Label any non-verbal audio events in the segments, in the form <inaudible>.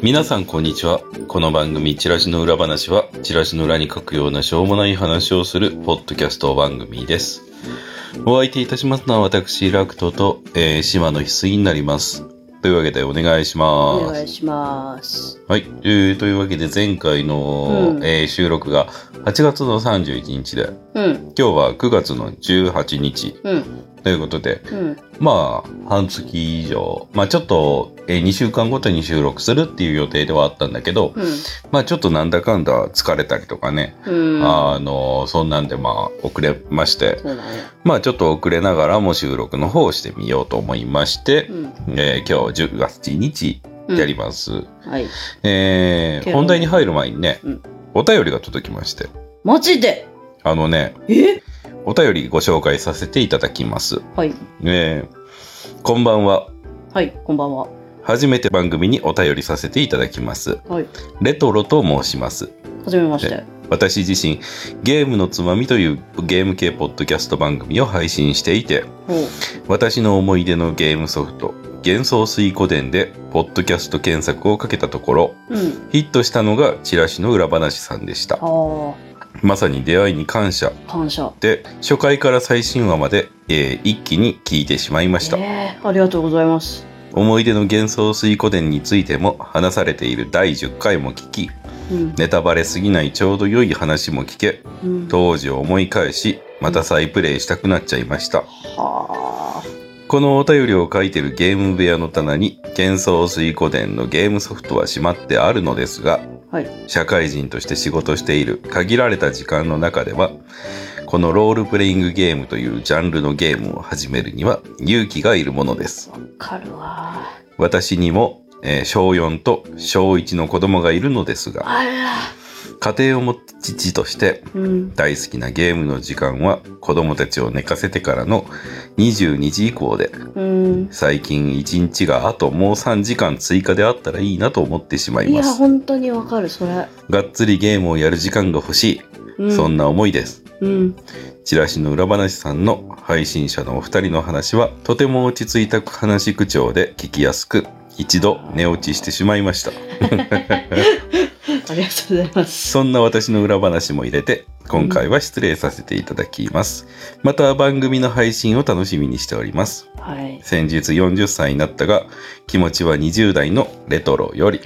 皆さんこんにちは。この番組、チラシの裏話は、チラシの裏に書くようなしょうもない話をする、ポッドキャスト番組です。お相手いたしますのは私、ラクトと、えー、島の翡翠になります。というわけでお願いしおます。願いします。はい。えー、というわけで前回の、うんえー収録が8月の31日で、うん、今日は9月の18日うん、ということで、うん。まあ、半月以上、まあちょっと、えー2週間ごとに収録するっていう予定ではあったんだけど、まあちょっとなんだかんだ疲れたりとかね、うん。うん。あの、そんなんでまあ遅れまして、ね。まあちょっと遅れながらも収録の方をしてみようと思いましてう、ん。えー今日10月1日やります。はい。えー本題に入る前にね、うんお便りが届きまして、マジで？あのね、え？お便りご紹介させていただきます。はい。えーこんばんは。はい、こんばんは。初めて番組にお便りさせていただきます。はい。レトロと申します。はじめまして。私自身、ゲームのつまみというゲーム系ポッドキャスト番組を配信していて。私の思い出のゲームソフト、幻想水湖伝で、ポッドキャスト検索をかけたところ、うん。ヒットしたのがチラシの裏話さんでした。まさに出会いに感謝感謝。で、初回から最新話まで、えー一気に聞いてしまいました。えー、ありがとうございます。思い出の幻想水湖伝についても話されている第10回も聞き、うん。ネタバレすぎないちょうど良い話も聞け、うん。当時を思い返し、また再プレイしたくなっちゃいました。はあ。このお便りを書いてるゲーム部屋の棚に、幻想水湖伝のゲームソフトはしまってあるのですが、はい。社会人として仕事している限られた時間の中では、このロールプレイングゲームというジャンルのゲームを始めるには勇気がいるものです。わかるわ。私にも、えー小4と小1の子供がいるのですが、あら。家庭を持つ父としてうん。大好きなゲームの時間は子供たちを寝かせてからの22時以降で、うん。最近1日があともう3時間追加であったらいいなと思ってしまいいや、ます。本当にわかる、それ。がっつりゲームをやる時間が欲しい。うん。そんな思いです。うん。チラシの裏話さんの配信者のお二人の話はとても落ち着いた話口調で聞きやすく一度寝落ちしてしまいました。<laughs> ありがとうございます。そんな私の裏話も入れて今回は失礼させていただきます。また番組の配信を楽しみにしております。はい。先日40歳になったが気持ちは20代のレトロより。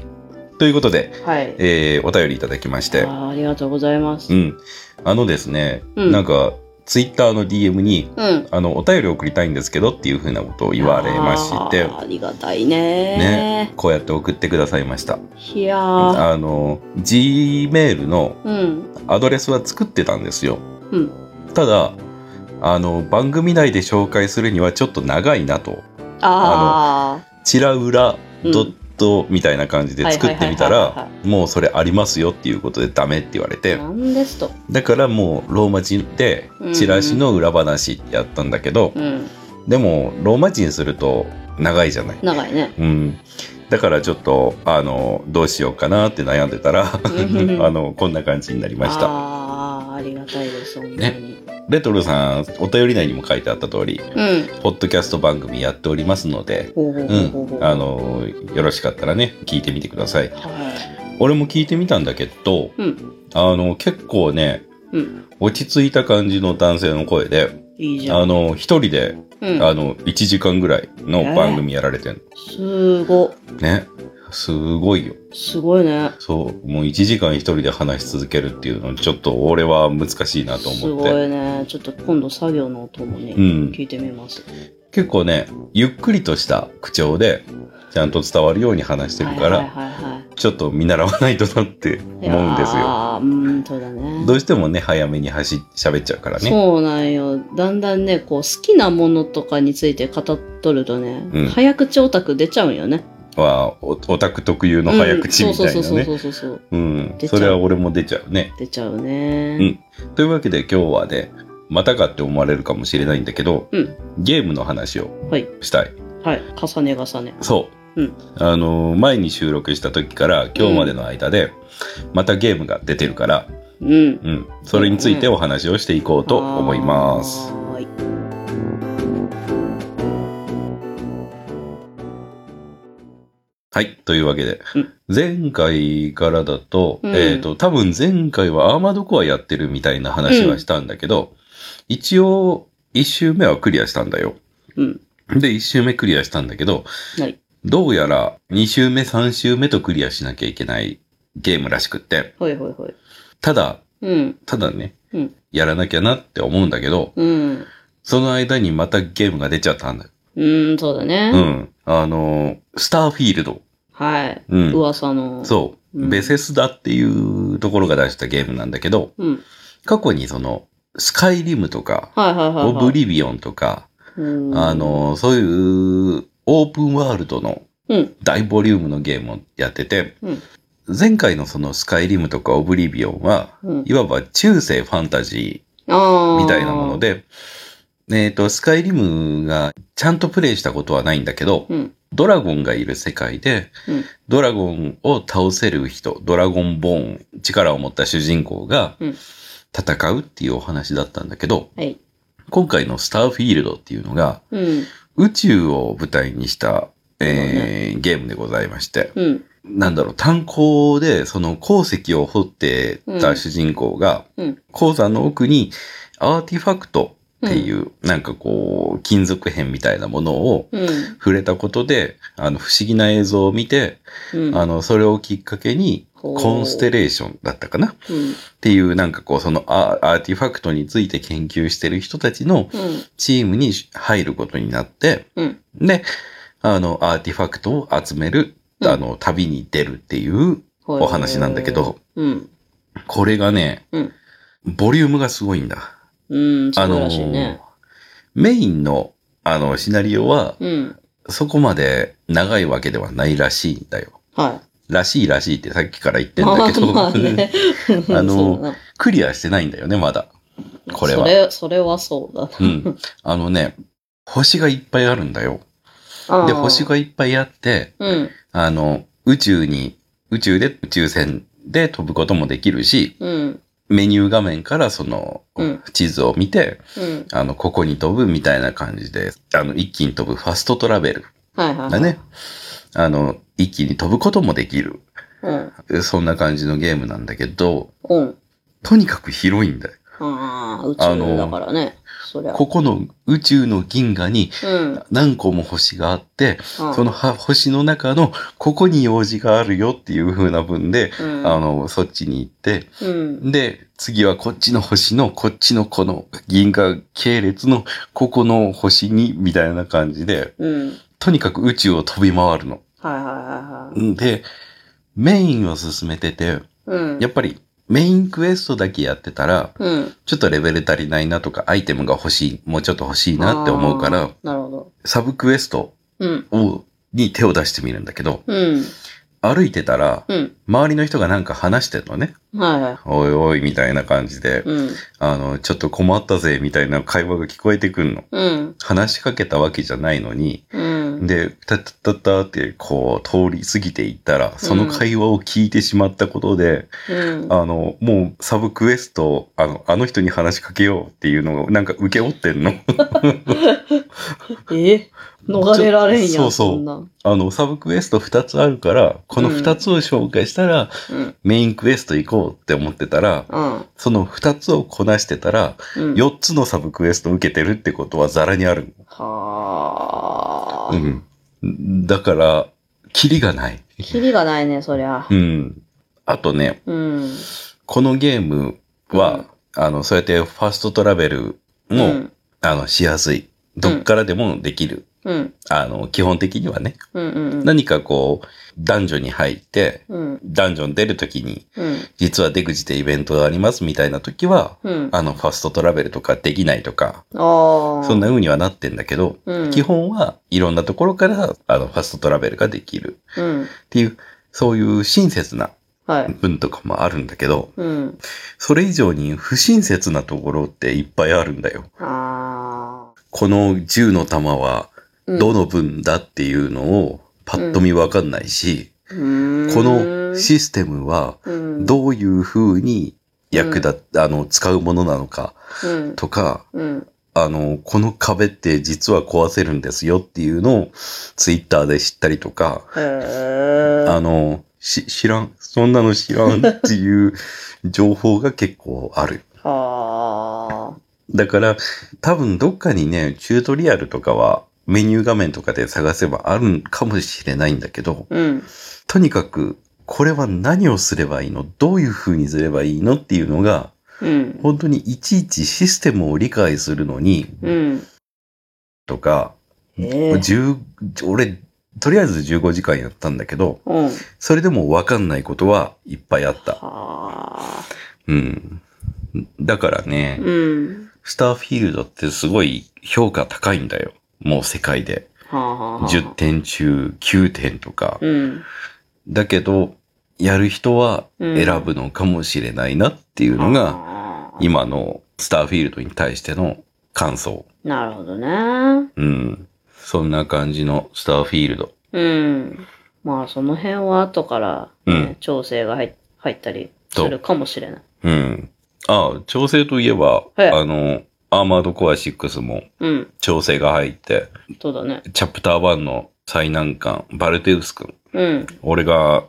ということで、はい。えーお便りいただきまして、あーありがとうございますう。ん。あのですね、うんなんかツイッターの DM にうん。あの、お便り送りたいんですけどっていうふうなことを言われましてあ、りがたいねね、こうやって送ってくださいました。いやーあの、Gmail のうんアドレスは作ってたんですよ。うんただ、あの、番組内で紹介するにはちょっと長いなと。あチラウラうんドットみたいな感じで作ってみたら、もうそれありますよっていうことでダメって言われあて、なんですと。だからもうローマ字でチラシの裏話ってやったんだけど、うん。でもローマ字にすると長いじゃない。長いね。うん。だからちょっと、あの、どうしようかなって悩んでたら、あん。<laughs> の、こんな感じになりました。ああありがたいです本当にレトルさん、お便り内にも書いてあった通り、うん。ポッドキャスト番組やっておりますので、あの、よろしかったらね、聞いてみてください。は俺も聞いてみたんだけど、いうん。あの、結構ね、うん。落ち着いた感じの男性の声で、いいじゃん。あの、一人で、うん。あの、1時間ぐらいの番組やられてるすご。ね。すごいよ。すごいねそう、もう1時間一人で話し続けるっていうの、ちょっと俺は難しいなとす思って。ごいねちょっと今度作業の音もね、うん聞いてみます結構ね、ゆっくりとした口調で、ちゃんと伝わるように話してるから、ちょっと見習わないとなって思うんですよ。ああうんそうだねどうしてもね、早めに走喋っちゃうからね。そうなんよ。だんだんね、こう、好きなものとかについて語っとるとね、うん早口オタク出ちゃうんよね。は、おオタク特有の早口みたいなうんそうね。そうん。それは俺も出ちゃうね。出ちゃうね。うんというわけで今日はね、またかって思われるかもしれないんだけど、うんゲームの話をはい。したい。はい。重ね重ね。そう。うんあの、前に収録した時から今日までの間で、またゲームが出てるから、うん。うん。それについてお話をしていこうと思います。はーい。はい。というわけで、うん前回からだと、うんえっ、と、多分前回はアーマードコアやってるみたいな話はしたんだけど、一応、一周目はクリアしたんだよ。うん。で、一周目クリアしたんだけど、はい。どうやら二周目、三周目とクリアしなきゃいけないゲームらしくって、ほいほいほい。ただ、うん。ただね、うん。やらなきゃなって思うんだけど、うん。そその間にまたゲームが出ちゃったんだよ。うん、そうだね。うん。あの、スターフィールド。はい。うん。噂の。そう、うんベセスダっていうところが出したゲームなんだけど、う。うん。過去にその、スカイリムとか、はいはいはい、はい。オブリビオンとか、うんあ、の、そういうオープンワールドのうん。大ボリュームのゲームをやってて、うん前回のそのスカイリムとかオブリビオンは、うん。いわば中世ファンタジ。ーみたいなもの。で、えっ、と、スカイリムがちゃんとプレイしたことはないんだけど、うん。ドラゴンがいる世界で、うん。ドラゴンを倒せる人、ドラゴンボーン、力を持った主人公がうん戦うっていうお話だったんだけど、はい。今回のスターフィールドっていうのがうん。宇宙を舞台にした、えーゲームでございまして、うん。なんだろう、炭鉱でその鉱石を掘ってた主人公が、うん。鉱山の奥にアーティファクトっていう、なんかこう、金属片みたいなものをうん。触れたことで、あの、不思議な映像を見て、うん。あの、それをきっかけに、 Constellation だったかな？っうん。ていう、なんかこう、そのアアーティファクトについて研究してる人たちのうん。チームに入ることになって、うん。で、あの、アーティファクトを集める、うんあの、旅に出るっていうお話なんだけど、うん。これがね、うんボリュームがすごいんだ。うん。あの。メインの、あの、シナリオは、うん。そこまで長いわけではないらしいんだよ。はらしいらしいってさっきから言っい。てんだけど、<laughs> まあまあね。<laughs> あのクリアしてないんだよね、まだ。これはそれ、それはそうだな。うん。あのね、星がいっぱいあるんだよ。で、星がいっぱいあって、うん。あの、宇宙に、宇宙で宇宙船で飛ぶこともできるし、うん。メニュー画面からそのうん、地図を見て、うん。あの、ここに飛ぶみたいな感じで、あの、一気に飛ぶファストトラベルはいはい。だね。。あの、一気に飛ぶこともできる。うん。そんな感じのゲームなんだけど、うん。とにかく広いんだよ。ああ、宇宙だからね。そりゃ。ここの宇宙の銀河にうん。何個も星があって、あそのは星の中のここに用事があるよっていう風な分で、うん。あの、そっちに行って、うん。で、次はこっちの星の、こっちのこの銀河系列のここの星に、みたいな感じで、うん。とにかく宇宙を飛び回るの。はいはいはいはい。んで、メインを進めてて、うん。やっぱりメインクエストだけやってたら、うん。ちょっとレベル足りないなとか、アイテムが欲しい、もうちょっと欲しいなって思うから、あー。なるほど。サブクエストうん。を、に手を出してみるんだけど、うん。歩いてたら、うん。周りの人がなんか話してるのね。はいはい。おいおい、みたいな感じで、うん。あの、ちょっと困ったぜ、みたいな会話が聞こえてくんの。うん。話しかけたわけじゃないのに、うん。で、たったったって、こう、通り過ぎていったら、その会話を聞いてしまったことで、うん。あの、もう、サブクエスト、あの、あの人に話しかけようっていうのを、なんか受け負ってんの。<laughs> え？逃れられんやん。そうそう。あの、サブクエスト2つあるから、この2つを紹介したら、うん。メインクエスト行こうって思ってたら、うん。その2つをこなしてたら、うん。4つのサブクエスト受けてるってことはザラにあるはあ。の。うん。だから、キリがない。キリがないね、そりゃ。うん。あとね、うん。このゲームは、あの、そうやってファストトラベルも、うん。あの、しやすい。どっからでもできる。うん。あの、基本的にはね。うん。うん。何かこう、ダンジョンに入って、うん。ダンジョン出るときに、うん。実は出口でイベントがありますみたいなときは、うん。あの、ファストトラベルとかできないとか。そんな風にはなってんだけど、うん。基本はいろんなところから、あの、ファストトラベルができるうん。っていう、そういう親切なはい。文とかもあるんだけど、うん。それ以上に不親切なところっていっぱいあるんだよ。この銃の弾はうんどの分だっていうのを、パッと見わかんないし、このシステムはうん。どういう風に役立っ、あの、使うものなのかうん。とか、うん。あの、この壁って実は壊せるんですよっていうのをツイッターで知ったりとか、あの、し、知らん、そんなの知らんっていう <laughs> 情報が結構ある。はあだから、多分どっかにね、チュートリアルとかはメニュー画面とかで探せばあるかもしれないんだけど、うん。とにかく、これは何をすればいいの？どういう風にすればいいの？っていうのが、うん。本当にいちいちシステムを理解するのに、うん。とか、へえ10俺、とりあえず15時間やったんだけど、うん。それでもわかんないことはいっぱいあった。はあ。うん。だからね、うん。スターフィールドってすごい評価高いんだよ。もう世界で。はあはあはあ10点中9点とか。うんだけど、やる人はうん選ぶのかもしれないなっていうのが、が今のスターフィールドに対しての感想。なるほどねうん。そんな感じのスターフィールド。うんまあその辺は後から、ねうん調整が入入ったりするかもしれないうん。ああ、調整といえば、はいあの、アーマードコア6もうん調整が入って、そうだね。チャプター1の最難関、バルテウス君。うん俺が、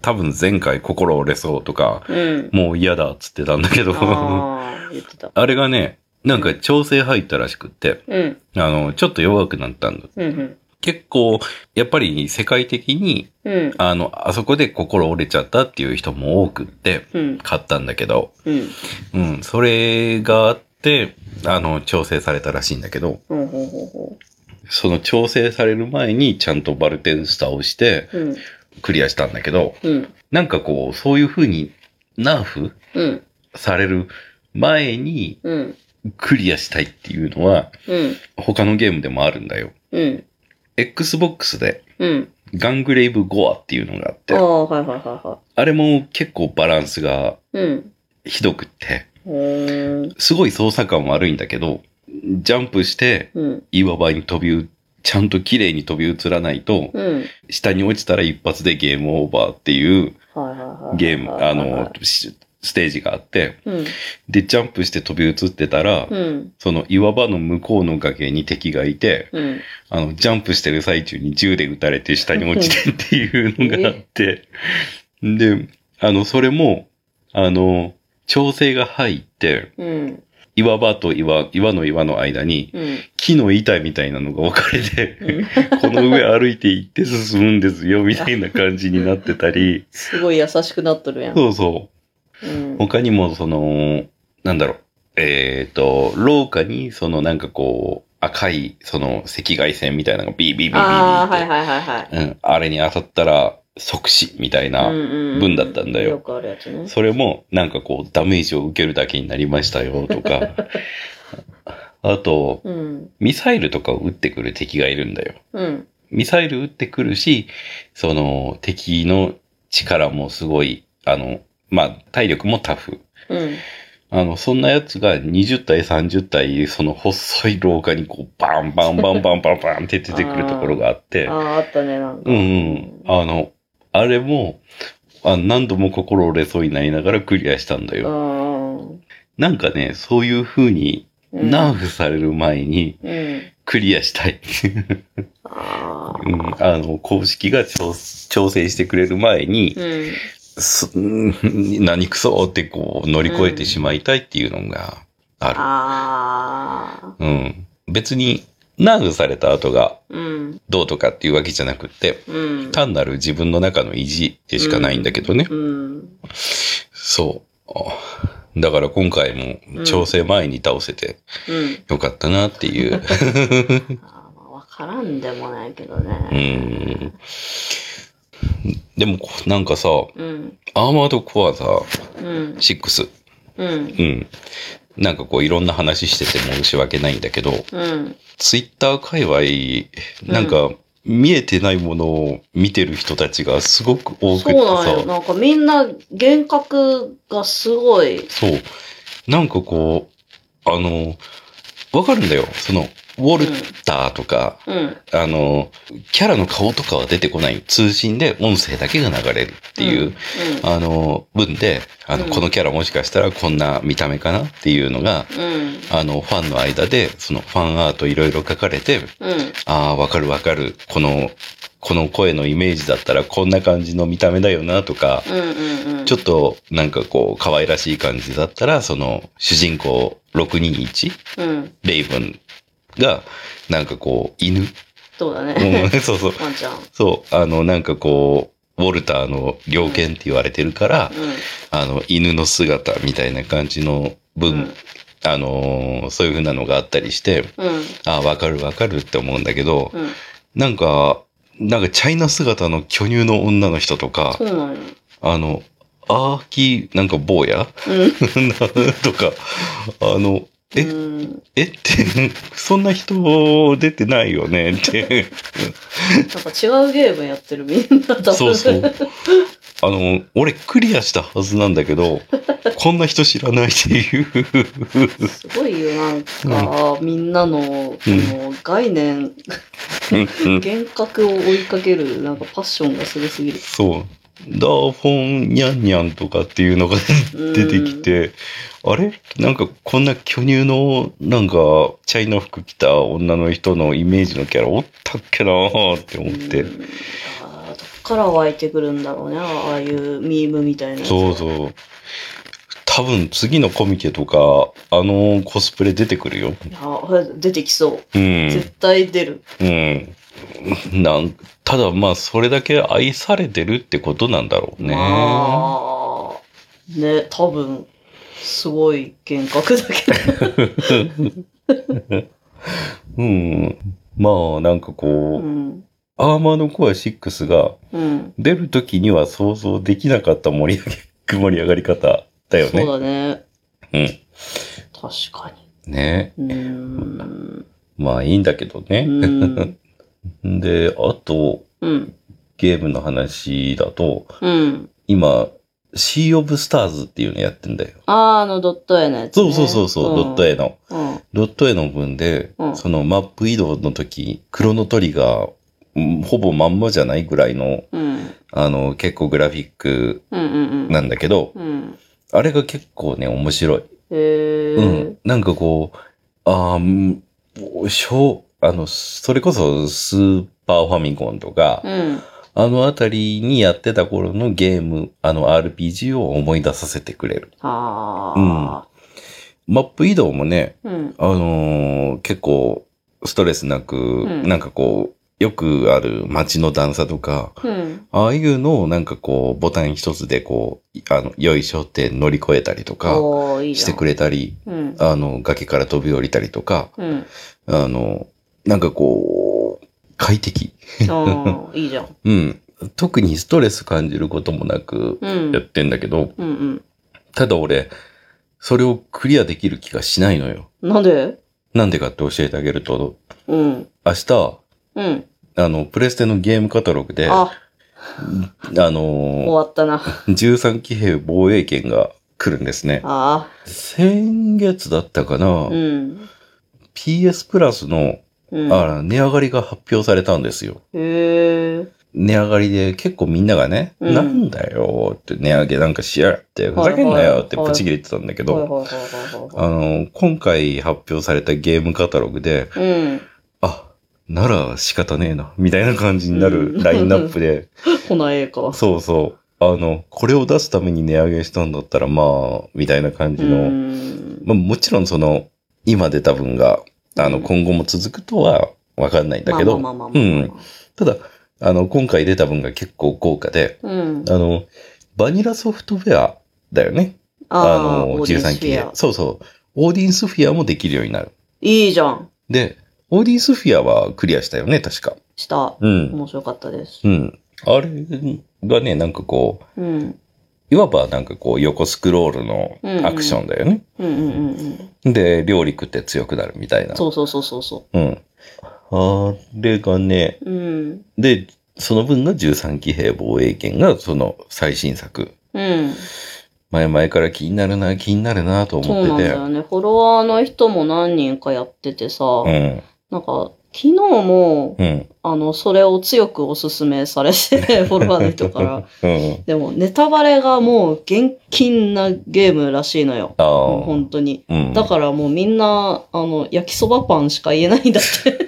多分前回心折れそうとか、うん。もう嫌だっつってたんだけど、ああれがね、なんか調整入ったらしくって、うん。あの、ちょっと弱くなったんだ。うんうん。結構、やっぱり世界的に、うん。あの、あそこで心折れちゃったっていう人も多くって、うん。買ったんだけど、うん。うん、それがあって、あの、調整されたらしいんだけど、その調整される前にちゃんとバルテウス倒してううんクリアしたんだけど、うんなんかこう、そういう風にナーフうんされる前にうんクリアしたいっていうのはうん他のゲームでもあるんだよ。うん。Xbox でうん。ガングレイブゴアっていうのがあって、ああ、はいはいはいはあれも結構バランスがい。うん。ひどくって。すごい操作感悪いんだけど、ジャンプしてうん。岩場に飛びう、ちゃんと綺麗に飛び移らないと、うん。下に落ちたら一発でゲームオーバーっていう。ゲーム、あの、しステージがあって、うん。で、ジャンプして飛び移ってたら、うん。その岩場の向こうの崖に敵がいて、うん。あの、ジャンプしてる最中に銃で撃たれて下に落ちてっていうのがあって、で、あの、それも、あの、調整が入って、うん。岩場と岩、岩の岩の間に、うん。木の板みたいなのが置かれて、うん <laughs> この上歩いて行って進むんですよ、みたいな感じになってたり、すごい優しくなっとるやん。そうそう。うん。他にも、その、なんだろう、えっ、と、廊下に、そのなんかこう、赤い、その赤外線みたいなのがビービービービービーああ、って、はいはいはいはい。うん、あれに当たったら即死みたいな、分文だったんだよよくあるやつね。それもなんかこうダメージを受けるだけになりましたよとか、<laughs> あと、うん。ミサイルとかを撃ってくる敵がいるんだよ。うん。ミサイル撃ってくるし、その敵の力もすごい、あの、まあ、体力もタフ。うん。あの、そんなやつが20体、30体、その細い廊下にこう、バンバンバンバンバンバンって出てくるところがあって、ああ、あったね、なんか。うんうん。あの、あれも、あ何度も心折れそうになりながらクリアしたんだよ。うん。なんかね、そういう風に、うん。ナーフされる前にうん。クリアしたい。ああ。うん、あの、公式が調調整してくれる前に、うん。すうん何くそってこう乗り越えてしまいたいっていうのがあああ。る。うん。別に、ナーフされた後がうん。どうとかっていうわけじゃなくって、うん。単なる自分の中の意地でしかないんだけどね。うん。そう。だから今回も調整前に倒せてうん。よかったなっていう。<laughs> わからんでもないけどうね。ん。でも、なんかさ、うん。アーマードコアさ、うん。6。うん。うん。なんかこういろんな話してて申し訳ないんだけど、うん。ツイッター界隈、なんか見えてないものを見てる人たちがすごく多くてそうなんよ。さ、なんかみんな幻覚がすごい。そう。なんかこう、あの、わかるんだよ。その、ウォルターとか、うん。あの、キャラの顔とかは出てこない。通信で音声だけが流れるっていう、あの、文で、あの、うんこのキャラもしかしたらこんな見た目かなっていうのが、うん。うん。あの、ファンの間で、そのファンアートいろいろ書かれて、うん。ああ、わかるわかる。この、この声のイメージだったらこんな感じの見た目だよなとか、うん。うん。うん。ちょっとなんかこう、可愛らしい感じだったら、その、主人公621、うん。レイブンが、なんかこう、犬、そうだうんね。そうそう、<laughs> ワンちゃん。そう、あの、なんかこう、ウォルターの猟犬って言われてるから、あの、犬の姿みたいな感じのうん。う文、ん。あのーそういう風なのがあったりして、うん。ああ、わかるわかるって思うんだけど、うん。なんか、なんかチャイナ姿の巨乳の女の人とか。あの、アーキー、なんか坊や？うん。<laughs> とか、あの、えうんえって、そんな人出てないよねって。なんか違うゲームやってるみんな多分。そうそう。あの、俺クリアしたはずなんだけど、こんな人知らないっていう。すごいよ、なんか、みんなの、この概念、うんうん幻覚を追いかける、なんかパッションがすごすぎる。そう。ダーフォンニャンニャンとかっていうのが出てきて、あれ？なんかこんな巨乳のなんかチャイナ服着た女の人のイメージのキャラおったっけなーってうん。思って。から湧いてくるんだろうね、ああいうミームみたいな。そうそう。多分次のコミケとか、あのコスプレ出てくるよ。いや出てきそう。うん。絶対出る。うん。なんただまあそれだけ愛されてるってことなんだろうね。まあ、ね、多分、すごい幻覚だけど。<laughs> うん。まあなんかこう、うん。アーマードコア6がうん。出る時には想像できなかった盛り上げ、盛り上がり方だよそうね。だね。うん。確かね。に。うーん。まあいいんだけどうね。ん。<laughs> で、あと、うん。ゲームの話だと、うん。今、シー・オブ・スターズっていうのやってんだよ。あー、あの、ドット絵のやつ、ね。そうそうそうそう、ドット絵の。うん。ドット絵の分で、うんそのマップ移動の時、クロノトリガー、うんほぼまんまじゃないぐらいの、うん。あの、結構グラフィックうんうんうん。なんだけど、うん。あれが結構ね、面白い。へー。うん。なんかこう、あーうん小、あの、それこそスーパーファミコンとか、うん。あのあたりにやってた頃のゲーム、あの RPG を思い出させてくれる。あマップ移動もね、ー。うん。あのー結構ストレスなく、んなんかこう、よくある街の段差とか、うん。ああいうのをなんかこう、ボタン一つでこう、あの、よいしょって乗り越えたりとか。してくれたり、うん。あの、崖から飛び降りたりとか、うん。あの、なんかこう、快適。あー、いいじゃん。<laughs> うん。特にストレス感じることもなくうん。やってんだけど、うんただ俺、それをクリアできる気がしないのよ。うん。なんで？なんでかって教えてあげると、うん。明日、うん。あの、プレステのゲームカタログで、ああ、終のわったな。ー、13騎兵防衛権が来るんですね。あ先月だったかな、あ。うん。PS プラスの、うん。あ値上がりが発表されたんですよ。へえ。値上がりで結構みんながね、うんなんだよって値上げなんかしやがって、ふざけんなよってプチ切れてたんだけど、あはい。の、今回発表されたゲームカタログで、うん。あ、なら仕方ねえな、みたいな感じになうんるラインナップで、ほな、ええか。そうそう、あの、これを出すために値上げしたんだったら、まあ、みたいな感じうの、ん。まあもちろんその、今出た分が、あの、うん今後も続くとはわかんないんだけど、まあまあまあまあまあまあただ、あの、今回出た分が結構豪華で、うん。あの、バニラソフトウェアだよね。あの、オーディンス13期で。そうそう。オーディンスフィアもできるようになる。いいじゃん。で、オーディンスフィアはクリアしたよね、確か。した。うん。面白かったです。うん。あれがね、なんかこう、うん。いわばなんかこう横スクロールのアクションだよね。で、料理食って強くなるみたいな。そうそうそうそうそうん。あれがね、う。うん。で、その分が13騎兵防衛権がその最新作。うん。前々から気になるな、気になるなとそう思ってて。なんだよね。フォロワーの人も何人かやっててさ、うん。なんか、昨日も、うん。あの、それを強くおすすめされて、<laughs> フォロワーの人から。うん。でも、ネタバレがもう厳禁なゲームらしいのよ。本当に。うん。だからもうみんな、あの、焼きそばパンしか言えないんだって。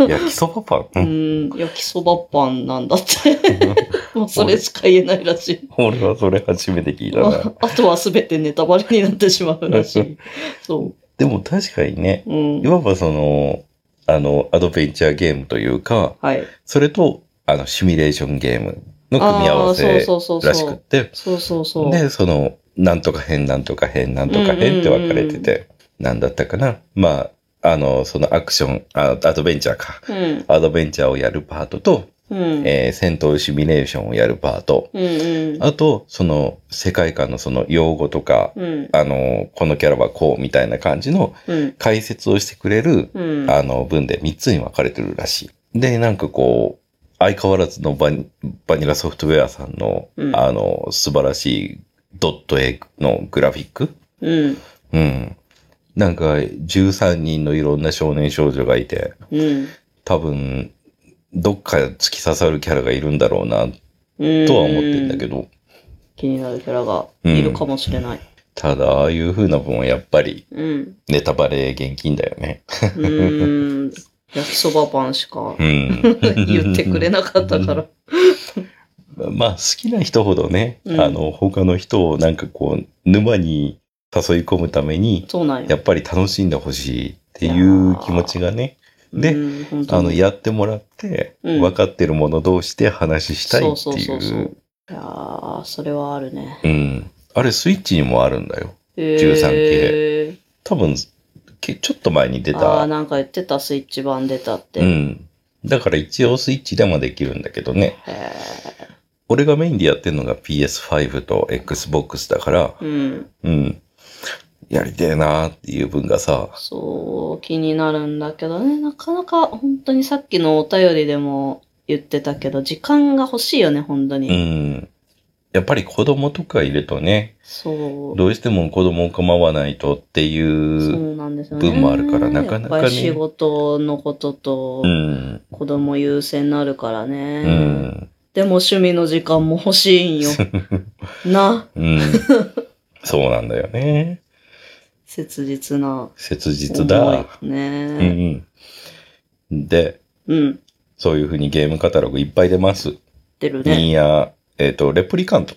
<laughs> 焼きそばパン、ううんん、焼きそばパンなんだって。<laughs> もうそれしか言えないらしい。俺はそれ初めて聞いたな。あとはすべてネタバレになってしまうらしい。そでも確かにね、う。うんい。わばその、あの、アドベンチャーゲームというか、はい。それと、あの、シミュレーションゲームの組み合わせらしくって、そうそうそう。で、その、なんとか変、なんとか変、なんとか変って分かれてて、なんだったかな。まあ、あの、そのアクション、あアドベンチャーか。うん。アドベンチャーをやるパートと、うん。えー戦闘シミュレーションをやるパート。うんうん。あと、その、世界観のその用語とか、うん。あの、このキャラはこうみたいな感じのうん。解説をしてくれる、うん。あの、文で3つに分かれてるらしい。で、なんかこう、相変わらずのバニバニラソフトウェアさんの、うんあの、素晴らしいドット絵のグラフィックうん。うん。なんか、13人のいろんな少年少女がいて、うん。多分、どっか突き刺さるキャラがいるんだろうな、うん。とは思ってんだけど、気になるキャラがいるかもしれない。ただ、ああいう風な分はやっぱり、うん。ネタバレ厳禁だよね。うーん。<laughs> 焼きそばパンしかうん。<laughs> 言ってくれなかったから。<laughs> まあ、好きな人ほどね、うんあの、他の人をなんかこう、沼に誘い込むために、そうなんよ。やっぱり楽しんでほしいっていう気持ちがね、であの、やってもらって、うん分かってる者同士で話したいっていう。そうそうそうそう。いやー、それはあるね。うん。あれ、スイッチにもあるんだよ。へ13系。多分、けちょっと前に出ああ、た。なんか言ってたスイッチ版出たって。へうん。だから一応スイッチでもできるんだけどね。え。俺がメインでやってるのが PS5 と Xbox だから、うん。うん。やりてえなーっていう分がさ、そう、気になるんだけどね。なかなか、本当にさっきのお便りでも言ってたけど、時間が欲しいよね、本当に。うん。やっぱり子供とかいるとね、そう。どうしても子供を構わないとってい、そううなんですよね。分もあるからなかなかねやっぱり仕事のこととうん。子供優先になるからね。うん。でも趣味の時間も欲しいんよ。<laughs> な。うん。そうなんだよね。切実な切実だ。思い。うね。んうん。で、うん。そういうふうにゲームカタログいっぱい出ます。出るね。ニーヤ、えっ、と、レプリカント。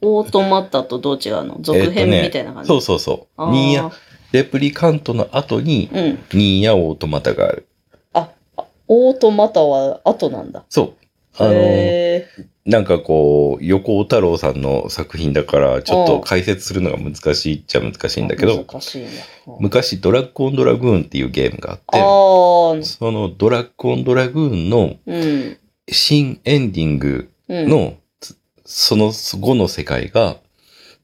オートマタとどう違うの？続編みたいな感じ？そうそうそう。ニーヤ、レプリカントの後に、うん。ニーヤオートマタがある。あ、あオートマタは後なんだ。そう。あの、へなんかこう、横尾太郎さんの作品だから、ちょっと解説するのが難しいっちゃ難しいんだけど。昔ドラッグオンドラグーンっていうゲームがああって、ーそのドラッグオンドラグーンのうん。新エンディングうん。の、つその後の世界が、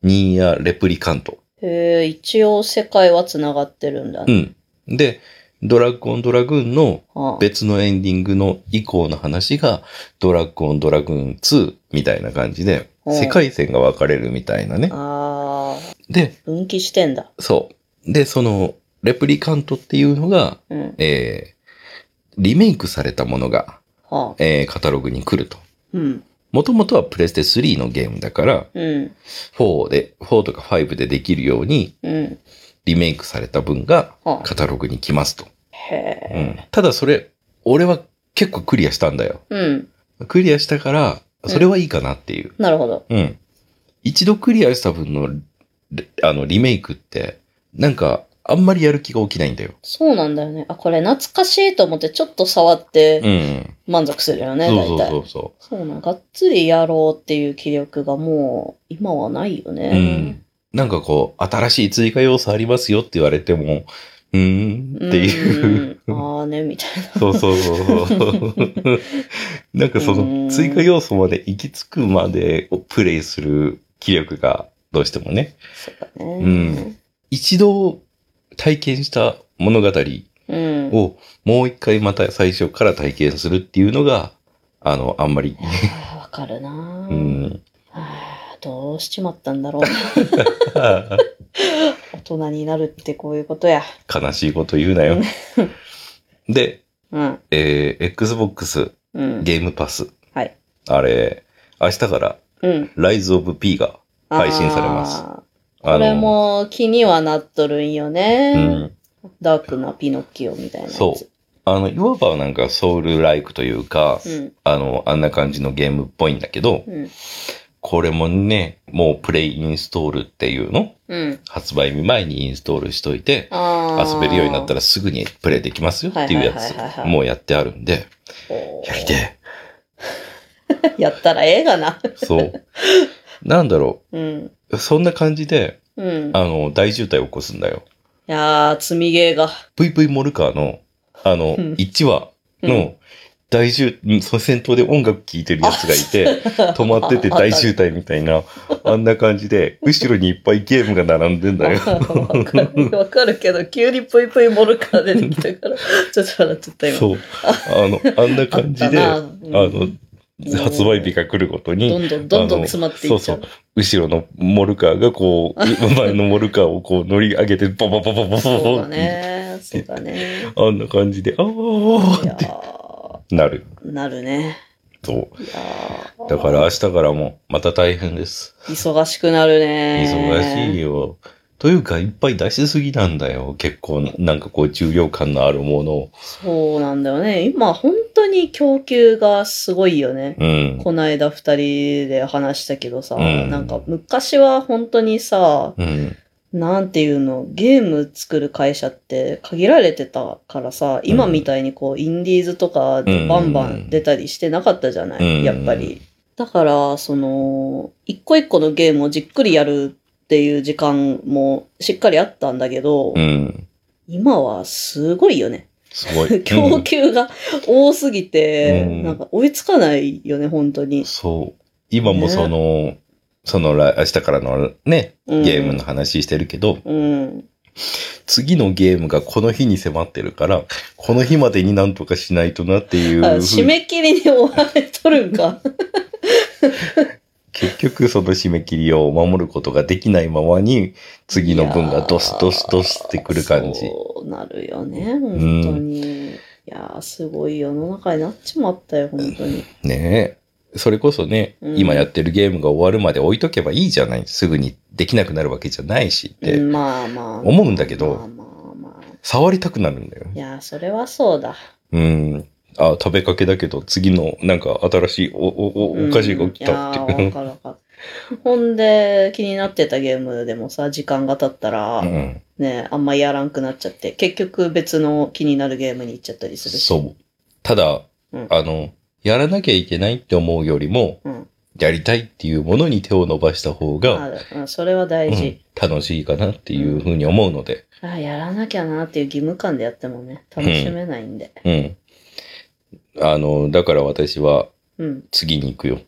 ニーヤレプリカント。へえ、一応世界は繋がってるんだうね。ん。で、ドラッグオンドラグーンのはあ別のエンディングの以降の話が、ドラッグオンドラグーン2みたいな感じで、うん世界線が分かれるみたいなね。あーで、分岐してんだ。そう。で、その、レプリカントっていうのが、うん。えー、リメイクされたものが、はあ。えー、カタログに来ると。うん。もともとはプレステ3のゲームだから、うん。4で、4とか5でできるように、うん。リメイクされた分がはあカタログに来ますと。へうえ。ん。ただそれ、俺は結構クリアしたんだよ。うん。クリアしたから、それはいいかなっていう。なるほど。うん。一度クリアした分の、レあの、リメイクって、なんか、あんまりやる気が起きないんだよ。そうなんだよね。あ、これ懐かしいと思ってちょっと触ってうん。満足するよね、そうそう大体。そうそそうなん、がっつりやろうっていう気力がもう、今はないよう。うねん。。なんかこう、新しい追加要素ありますよって言われても、うーんっていう。うん。あーね、みたいな。そうそうそうそう。なんかその追加要素まで行き着くまでをプレイする気力がどうしてもね。そうだね。うん一度体験した物語うん。をもう一回また最初から体験するっていうのが、あの、あんまり、わかるなぁうん。どうしちまったんだろう。<laughs> <laughs> 大人になるってこういうことや。悲しいこと言うなよ。で、うん。えー、Xbox うん。ゲームパス。はい。あれ、明日からうん。Rise of P が配信されます。これも気にはなっとるんようね。ん。ダークなピノッキオみたいな。そう。あの、いわばなんかソウルライクというか、うん。あの、あんな感じのゲームっぽいんだけど、うん。これもね、もうプレイインストールっていうの？うん。発売日前にインストールしといて、あ遊べるようになったら、らすぐにプレイできますよっていうやつ、もうやってあるんで、やりて <laughs> やったらええがな。え。そう。なんだろうん。う。そんな感じで、うん。あの、大渋滞を起こすんだよ。いやー、積みゲーが。VV モルカーの、あの、うん1話うんの大渋、その先頭で音楽聴いてるやつがいて、止まってて大渋滞みたいな、<laughs> あんな感じで、後ろにいっぱいゲームが並んでんだよ。わかるわかるけど、急にぷいぷいモルカー出てきたから、ちょっと笑っちゃった今。そう。あの、あんな感じで、ああの、発売日が来るごとに、どんどんどんどん詰まっていっちゃう。そうそう。後ろのモルカーがこう、<laughs> 前のモルカーをこう乗り上げて、バババババババそうだって、ね。そうだね。あんな感じで、あいーっやてなる。ー、なるね。そう。だから明日からもまた大変です。忙しくなるね。忙しいよ。というか、いっぱい出しすぎなんだよ。結構、なんかこう、重量感のあるものを。そうなんだよね。今、本当に供給がすごいよね。うん。こないだ二人で話したけどさ、うんなんか昔は本当にさ、うん。なんていうの、ゲーム作る会社って限られてたからさ、今みたいにこう、インディーズとかでバンバン出たりしてなかったじゃない、うんやっぱり。だから、その、一個一個のゲームをじっくりやるっていう時間もしっかりあったんだけど、うん。今はすごいよね。すごい。<laughs> 供給が多すぎて、うんなんか追いつかないよね、本当に。そう。今もその、その来明日からのね、うんゲームの話してるけど、うん。次のゲームがこの日に迫ってるから、この日までになんとかしないとなっていう締め切りに追われとるんか。結局その締め切りを守ることができないままに、次の分がドスドスドスってくる感じ。そうなるよね、本当に。いやー、すごい世の中になっちまったよ、本当に。ねえ。それこそね、うん今やってるゲームが終わるまで置いとけばいいじゃない。すぐにできなくなるわけじゃないしって、うんまあまあ。思うんだけどまあまあまあ。触りたくなるんだよい。やー、それはそうだ。うん。あ、食べかけだけど、次のなんか新しいお、お、お、お菓子が来たってうんいやーわか。ほんで、気になってたゲームでもさ、時間が経ったら、うん。ね、あんまやらんくなっちゃって、結局別の気になるゲームに行っちゃったりするし。そう。ただ、うんあの、やらなきゃいけないって思うよりも、うん。やりたいっていうものに手を伸ばした方が、あうん、それは大うん事。楽しいかなっていうふうに思うので、あやらなきゃなっていう義務感でやってもね、楽しめないんで。うん。あの、だから私はうん。次に行くよ。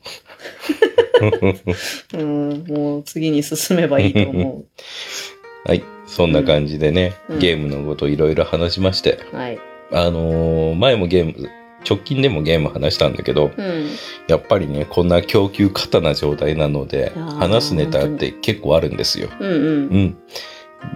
<laughs> うん、もう次に進めばいいと思 <laughs> はい。そんな感じでね、うんゲームのこといろいろ話しまして、う。はい。あのー前もゲーム、直近でもゲーム話したんだけど、うん。やっぱりね、こんな供給過多な状態なので、話すネタって結構あるんですよ。うんうん。うん。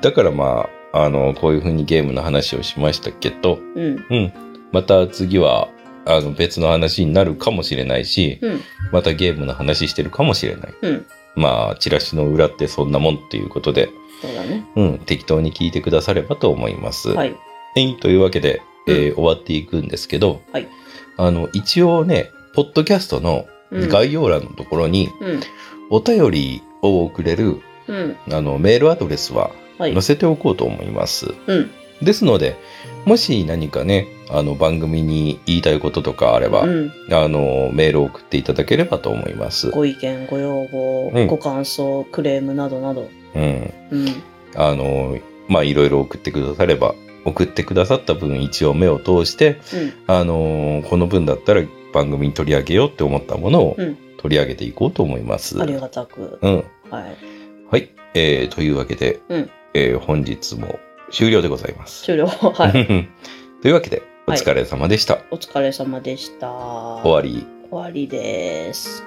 だからまあ、あの、こういう風にゲームの話をしましたけど、うん。うん。また次は、あの、別の話になるかもしれないし、うん。またゲームの話してるかもしれない。うん。まあ、チラシの裏ってそんなもんっていうことで、そうだね。うん、適当に聞いてくださればと思います。はい。はい。というわけで、えー終わっていくんですけど、はいあの、一応ね、ポッドキャストのうん。概要欄のところに、うん。お便りを送れる、うん。あの、メールアドレスははい載。せておこうと思います。うん。ですので、もし何かね、あの、番組に言いたいこととかあれば、うん。あの、メールを送っていただければと思います。ご意見、ご要望、うんご感想、クレームなどなど。うん。うん。あの、まあ、いろいろ送ってくだされば、送ってくださった分一応目を通して、うん。あの、この分だったら番組に取り上げようって思ったものをうん取り上げていこうと思います。ありがたく。うん。はい。はい。えー、というわけで、うんえー本日も終了でございます。終了。はい。<laughs> というわけで、お疲れ様でした。お疲れ様でした。終わり。終わりです。